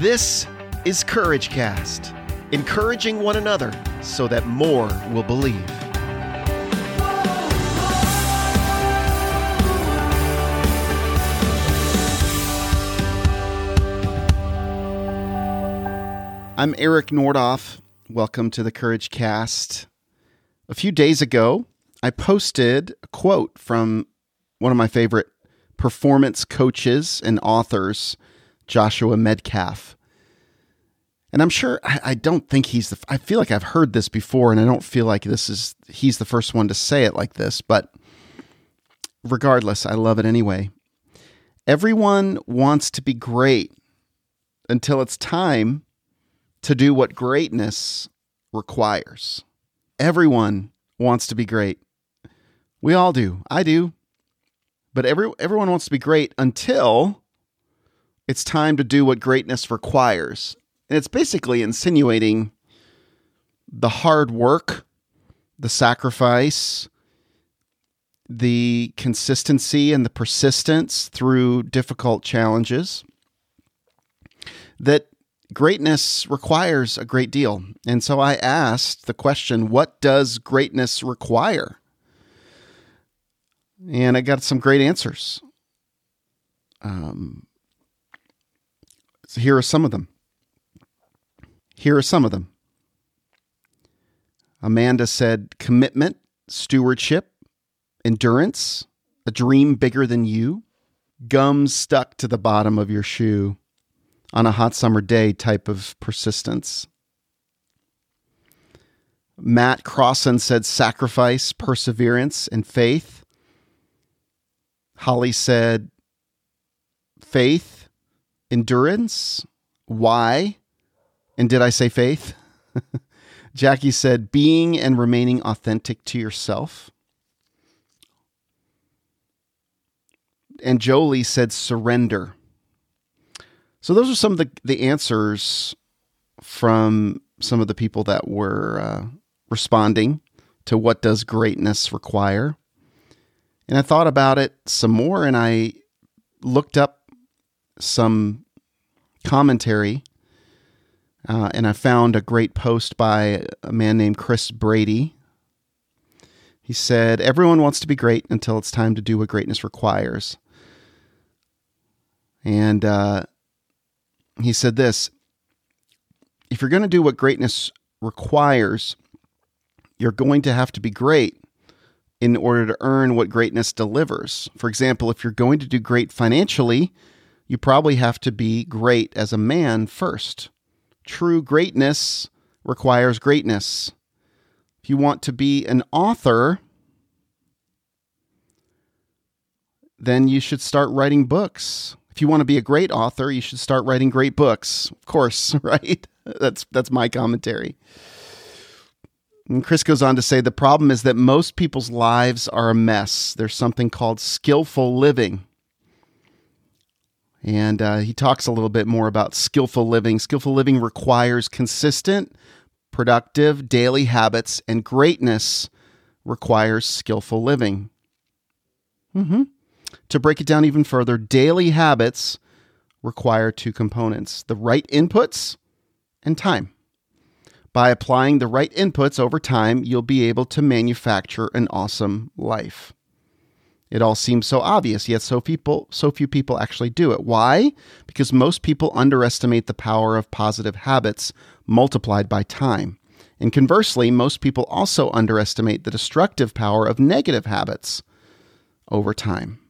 This is Courage Cast, encouraging one another so that more will believe. I'm Eric Nordoff. Welcome to the Courage Cast. A few days ago, I posted a quote from one of my favorite performance coaches and authors, Joshua Medcalf. And I'm sure I, I, don't think he's the. I feel like I've heard this before, and I don't feel like this is he's the first one to say it like this. But regardless, I love it anyway. Everyone wants to be great until it's time to do what greatness requires. Everyone wants to be great. We all do. I do. But every everyone wants to be great until it's time to do what greatness requires. And it's basically insinuating the hard work, the sacrifice, the consistency and the persistence through difficult challenges that greatness requires a great deal. And so I asked the question what does greatness require? And I got some great answers. Um, so here are some of them. Here are some of them. Amanda said commitment, stewardship, endurance, a dream bigger than you, gum stuck to the bottom of your shoe, on a hot summer day type of persistence. Matt Crossan said sacrifice, perseverance, and faith. Holly said faith, endurance. Why? And did I say faith? Jackie said being and remaining authentic to yourself. And Jolie said surrender. So those are some of the, the answers from some of the people that were uh, responding to what does greatness require. And I thought about it some more and I looked up some commentary uh, and I found a great post by a man named Chris Brady. He said, Everyone wants to be great until it's time to do what greatness requires. And uh, he said this If you're going to do what greatness requires, you're going to have to be great in order to earn what greatness delivers. For example, if you're going to do great financially, you probably have to be great as a man first. True greatness requires greatness. If you want to be an author, then you should start writing books if you want to be a great author, you should start writing great books. Of course, right? That's that's my commentary. And Chris goes on to say the problem is that most people's lives are a mess. There's something called skillful living. And uh, he talks a little bit more about skillful living. Skillful living requires consistent, productive daily habits, and greatness requires skillful living. Mm-hmm. To break it down even further, daily habits require two components the right inputs and time. By applying the right inputs over time, you'll be able to manufacture an awesome life. It all seems so obvious, yet so people so few people actually do it. Why? Because most people underestimate the power of positive habits multiplied by time. And conversely, most people also underestimate the destructive power of negative habits over time.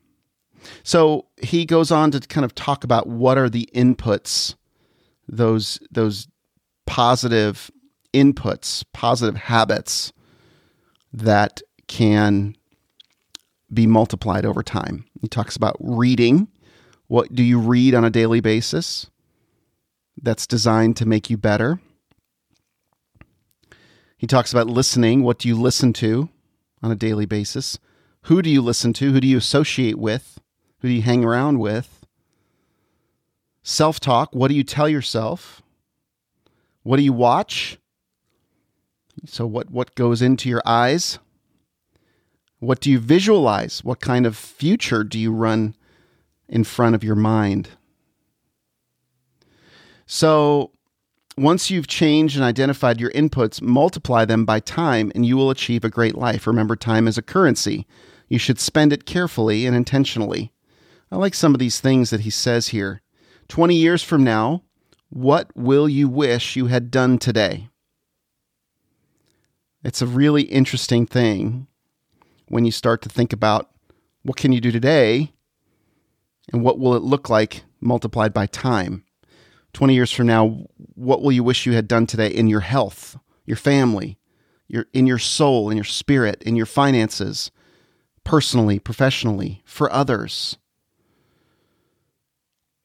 So he goes on to kind of talk about what are the inputs, those those positive inputs, positive habits that can be multiplied over time. He talks about reading. What do you read on a daily basis that's designed to make you better? He talks about listening. What do you listen to on a daily basis? Who do you listen to? Who do you associate with? Who do you hang around with? Self talk. What do you tell yourself? What do you watch? So, what, what goes into your eyes? What do you visualize? What kind of future do you run in front of your mind? So once you've changed and identified your inputs, multiply them by time and you will achieve a great life. Remember, time is a currency. You should spend it carefully and intentionally. I like some of these things that he says here. 20 years from now, what will you wish you had done today? It's a really interesting thing when you start to think about what can you do today and what will it look like multiplied by time. 20 years from now, what will you wish you had done today in your health, your family, your in your soul, in your spirit, in your finances, personally, professionally, for others?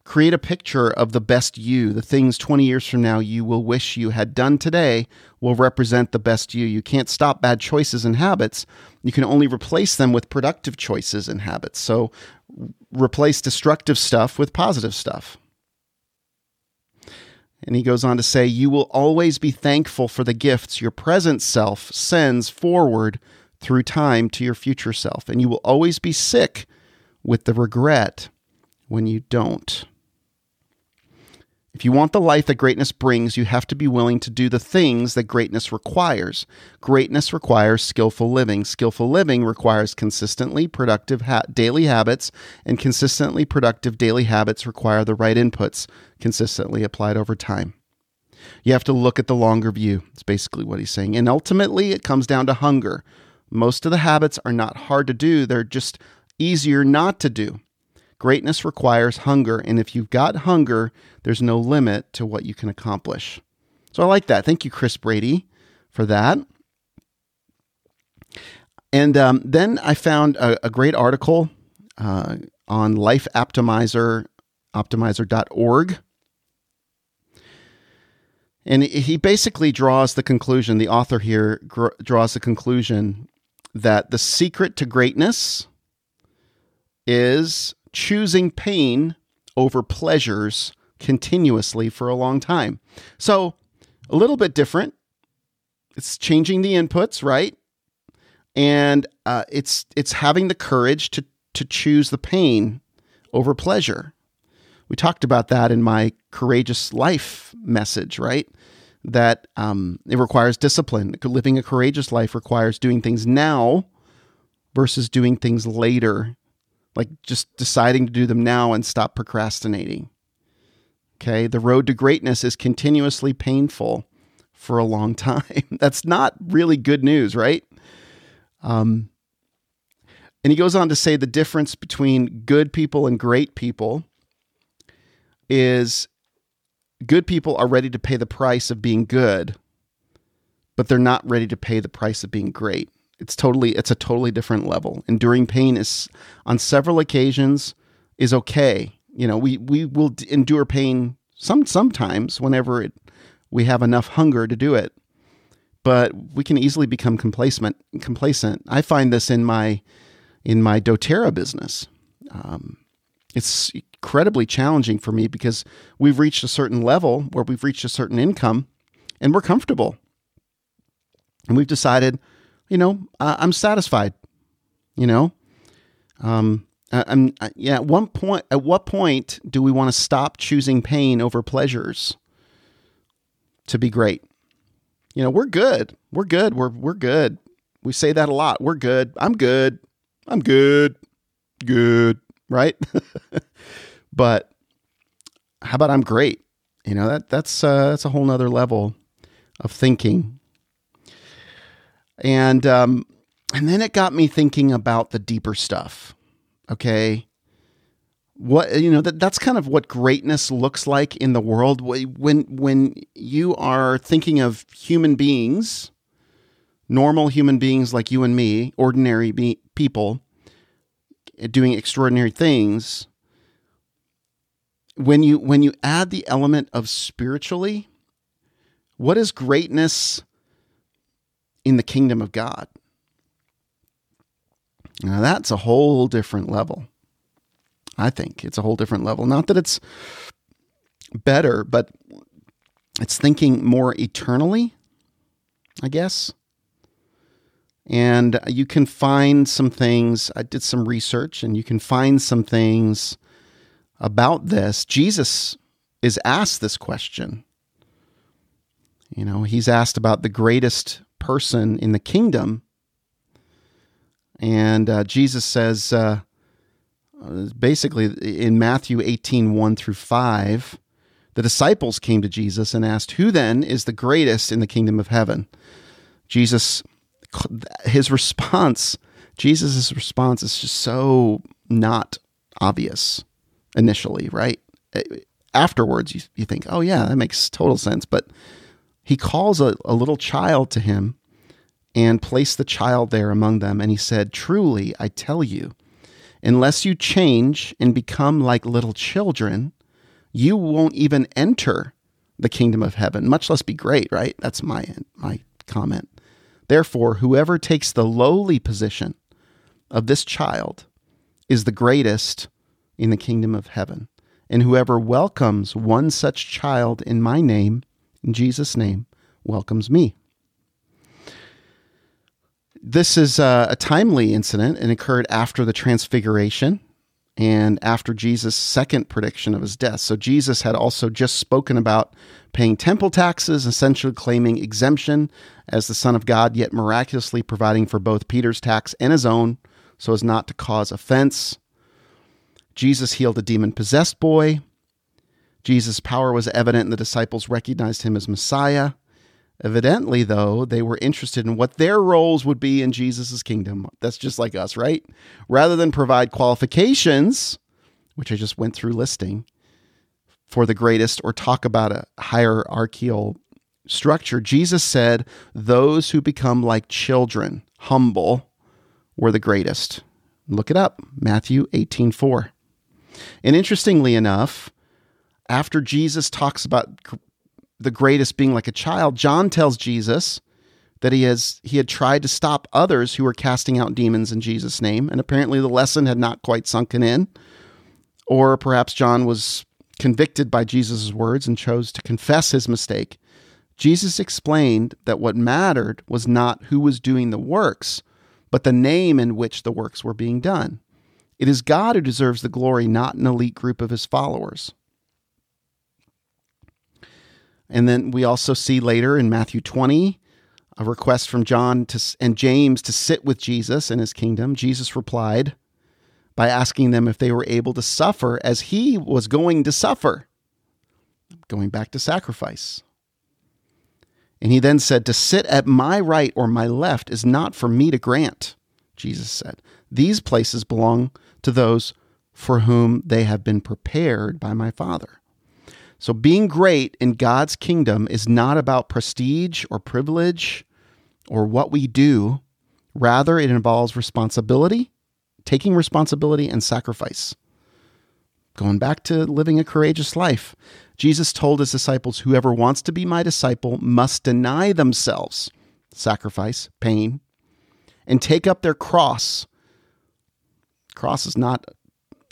Create a picture of the best you. The things 20 years from now you will wish you had done today will represent the best you. You can't stop bad choices and habits. You can only replace them with productive choices and habits. So replace destructive stuff with positive stuff. And he goes on to say, You will always be thankful for the gifts your present self sends forward through time to your future self. And you will always be sick with the regret when you don't. If you want the life that greatness brings, you have to be willing to do the things that greatness requires. Greatness requires skillful living. Skillful living requires consistently productive ha- daily habits, and consistently productive daily habits require the right inputs, consistently applied over time. You have to look at the longer view. It's basically what he's saying. And ultimately, it comes down to hunger. Most of the habits are not hard to do, they're just easier not to do. Greatness requires hunger, and if you've got hunger, there's no limit to what you can accomplish. So I like that. Thank you, Chris Brady, for that. And um, then I found a, a great article uh, on Life Optimizer, optimizer.org. And he basically draws the conclusion, the author here gr- draws the conclusion that the secret to greatness is choosing pain over pleasures continuously for a long time. So, a little bit different. It's changing the inputs, right? And uh, it's it's having the courage to to choose the pain over pleasure. We talked about that in my courageous life message, right? That um, it requires discipline. Living a courageous life requires doing things now versus doing things later like just deciding to do them now and stop procrastinating. Okay. The road to greatness is continuously painful for a long time. That's not really good news, right? Um, and he goes on to say the difference between good people and great people is good people are ready to pay the price of being good, but they're not ready to pay the price of being great. It's totally it's a totally different level. Enduring pain is on several occasions is okay. You know, we we will endure pain some sometimes whenever it we have enough hunger to do it. But we can easily become complacent. Complacent. I find this in my in my DoTerra business. Um, it's incredibly challenging for me because we've reached a certain level where we've reached a certain income, and we're comfortable, and we've decided you know, I'm satisfied. You know, um, I, I'm yeah. At one point, at what point do we want to stop choosing pain over pleasures to be great? You know, we're good. We're good. We're we're good. We say that a lot. We're good. I'm good. I'm good. Good. Right. but how about I'm great? You know that that's uh, that's a whole nother level of thinking and um, and then it got me thinking about the deeper stuff. Okay, what you know that that's kind of what greatness looks like in the world when when you are thinking of human beings, normal human beings like you and me, ordinary be- people doing extraordinary things. When you when you add the element of spiritually, what is greatness? In the kingdom of God. Now, that's a whole different level. I think it's a whole different level. Not that it's better, but it's thinking more eternally, I guess. And you can find some things. I did some research, and you can find some things about this. Jesus is asked this question. You know, he's asked about the greatest person in the kingdom. And uh, Jesus says, uh, basically in Matthew 18, 1 through 5, the disciples came to Jesus and asked, Who then is the greatest in the kingdom of heaven? Jesus, his response, Jesus' response is just so not obvious initially, right? Afterwards, you, you think, oh, yeah, that makes total sense. But he calls a, a little child to him and placed the child there among them. And he said, Truly, I tell you, unless you change and become like little children, you won't even enter the kingdom of heaven, much less be great, right? That's my my comment. Therefore, whoever takes the lowly position of this child is the greatest in the kingdom of heaven. And whoever welcomes one such child in my name, in Jesus' name, welcomes me. This is a, a timely incident and occurred after the transfiguration and after Jesus' second prediction of his death. So Jesus had also just spoken about paying temple taxes, essentially claiming exemption as the Son of God, yet miraculously providing for both Peter's tax and his own so as not to cause offense. Jesus healed a demon possessed boy. Jesus' power was evident, and the disciples recognized him as Messiah. Evidently, though, they were interested in what their roles would be in Jesus' kingdom. That's just like us, right? Rather than provide qualifications, which I just went through listing, for the greatest or talk about a hierarchical structure, Jesus said, Those who become like children, humble, were the greatest. Look it up, Matthew 18 4. And interestingly enough, after Jesus talks about the greatest being like a child, John tells Jesus that he has he had tried to stop others who were casting out demons in Jesus' name, and apparently the lesson had not quite sunken in. Or perhaps John was convicted by Jesus' words and chose to confess his mistake. Jesus explained that what mattered was not who was doing the works, but the name in which the works were being done. It is God who deserves the glory, not an elite group of his followers. And then we also see later in Matthew 20 a request from John to, and James to sit with Jesus in his kingdom. Jesus replied by asking them if they were able to suffer as he was going to suffer, going back to sacrifice. And he then said, To sit at my right or my left is not for me to grant, Jesus said. These places belong to those for whom they have been prepared by my Father. So, being great in God's kingdom is not about prestige or privilege or what we do. Rather, it involves responsibility, taking responsibility, and sacrifice. Going back to living a courageous life, Jesus told his disciples whoever wants to be my disciple must deny themselves, sacrifice, pain, and take up their cross. Cross is not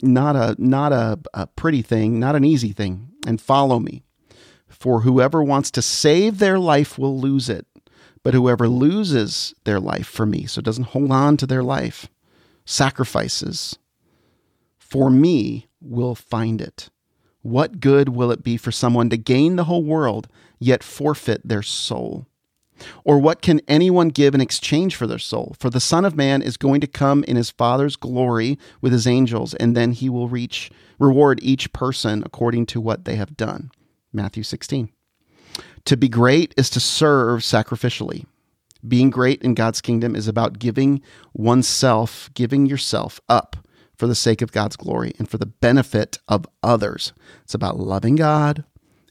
not a not a, a pretty thing, not an easy thing and follow me. For whoever wants to save their life will lose it, but whoever loses their life for me, so doesn't hold on to their life, sacrifices for me will find it. What good will it be for someone to gain the whole world yet forfeit their soul? Or what can anyone give in exchange for their soul? For the Son of Man is going to come in his Father's glory with his angels, and then he will reach reward each person according to what they have done. Matthew 16. To be great is to serve sacrificially. Being great in God's kingdom is about giving oneself, giving yourself up for the sake of God's glory and for the benefit of others. It's about loving God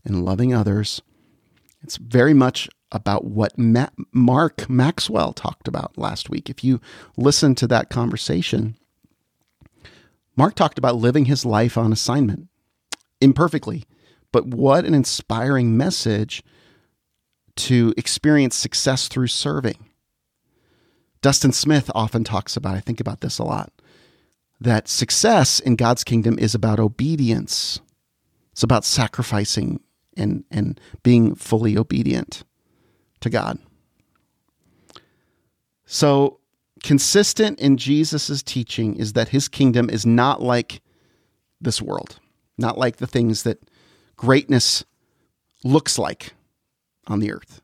and loving others. It's very much about what Ma- Mark Maxwell talked about last week. If you listen to that conversation, Mark talked about living his life on assignment imperfectly, but what an inspiring message to experience success through serving. Dustin Smith often talks about, I think about this a lot, that success in God's kingdom is about obedience. It's about sacrificing and, and being fully obedient to God. So consistent in Jesus' teaching is that his kingdom is not like this world, not like the things that greatness looks like on the earth.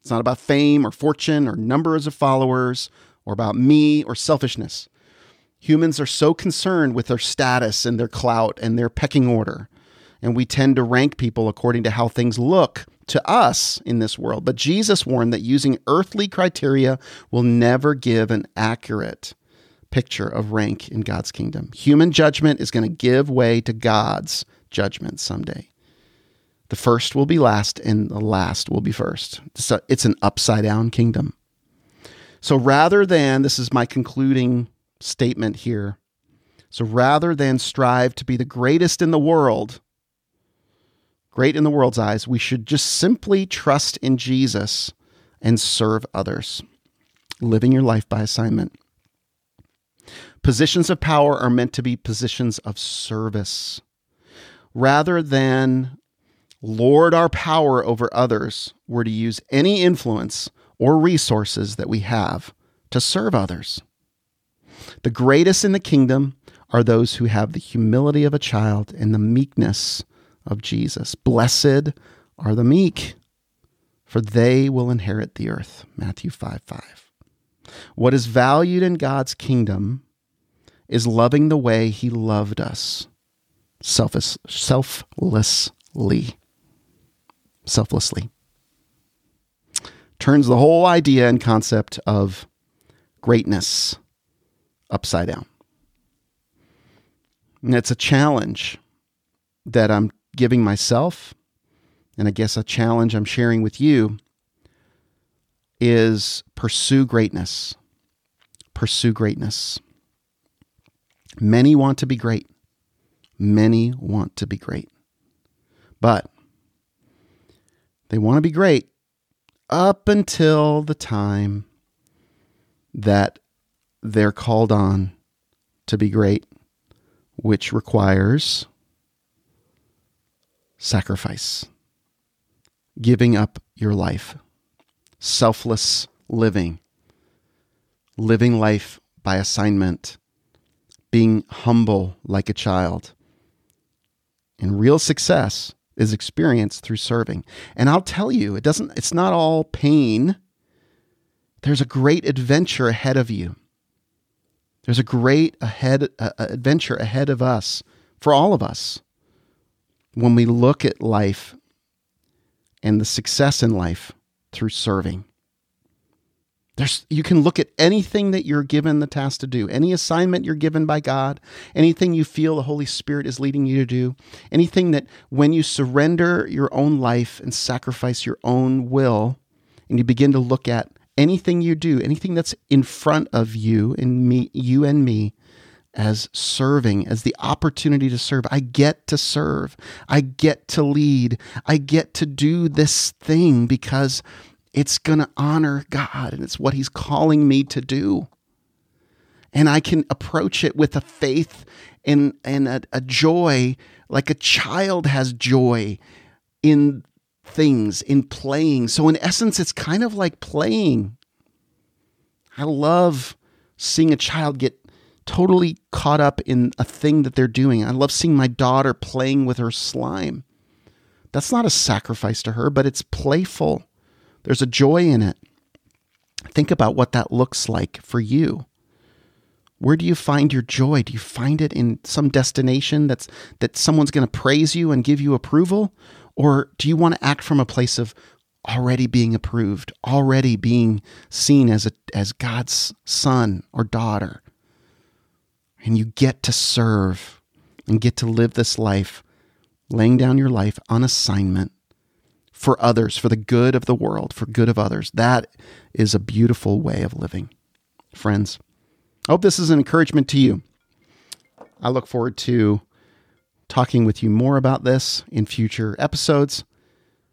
It's not about fame or fortune or numbers of followers or about me or selfishness. Humans are so concerned with their status and their clout and their pecking order. And we tend to rank people according to how things look to us in this world. But Jesus warned that using earthly criteria will never give an accurate picture of rank in God's kingdom. Human judgment is going to give way to God's judgment someday. The first will be last, and the last will be first. So it's an upside down kingdom. So rather than, this is my concluding statement here. So rather than strive to be the greatest in the world, great in the world's eyes, we should just simply trust in Jesus and serve others, living your life by assignment. Positions of power are meant to be positions of service. Rather than lord our power over others, we're to use any influence or resources that we have to serve others. The greatest in the kingdom are those who have the humility of a child and the meekness of Jesus. Blessed are the meek, for they will inherit the earth. Matthew 5 5. What is valued in God's kingdom is loving the way he loved us selfless, selflessly. Selflessly. Turns the whole idea and concept of greatness upside down. And it's a challenge that I'm giving myself, and I guess a challenge I'm sharing with you is pursue greatness. Pursue greatness. Many want to be great. Many want to be great. But they want to be great up until the time that they're called on to be great, which requires sacrifice, giving up your life, selfless living, living life by assignment, being humble like a child. And real success is experienced through serving. And I'll tell you, it doesn't it's not all pain. There's a great adventure ahead of you. There's a great ahead uh, adventure ahead of us for all of us when we look at life and the success in life through serving. There's, you can look at anything that you're given the task to do, any assignment you're given by God, anything you feel the Holy Spirit is leading you to do, anything that when you surrender your own life and sacrifice your own will, and you begin to look at anything you do, anything that's in front of you and me, you and me, as serving, as the opportunity to serve. I get to serve. I get to lead. I get to do this thing because it's going to honor God and it's what He's calling me to do. And I can approach it with a faith and, and a, a joy like a child has joy in things, in playing. So, in essence, it's kind of like playing. I love seeing a child get totally caught up in a thing that they're doing. I love seeing my daughter playing with her slime. That's not a sacrifice to her, but it's playful. There's a joy in it. Think about what that looks like for you. Where do you find your joy? Do you find it in some destination that's that someone's going to praise you and give you approval? Or do you want to act from a place of already being approved, already being seen as a as God's son or daughter? And you get to serve and get to live this life, laying down your life on assignment for others, for the good of the world, for good of others. That is a beautiful way of living. Friends, I hope this is an encouragement to you. I look forward to talking with you more about this in future episodes.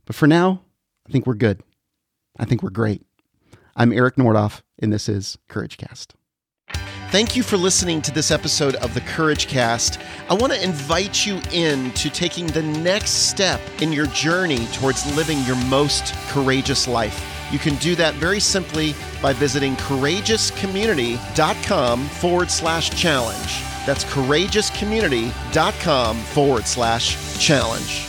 But for now, I think we're good. I think we're great. I'm Eric Nordoff, and this is Courage Cast. Thank you for listening to this episode of the Courage Cast. I want to invite you in to taking the next step in your journey towards living your most courageous life. You can do that very simply by visiting courageouscommunity.com forward slash challenge. That's courageouscommunity.com forward slash challenge.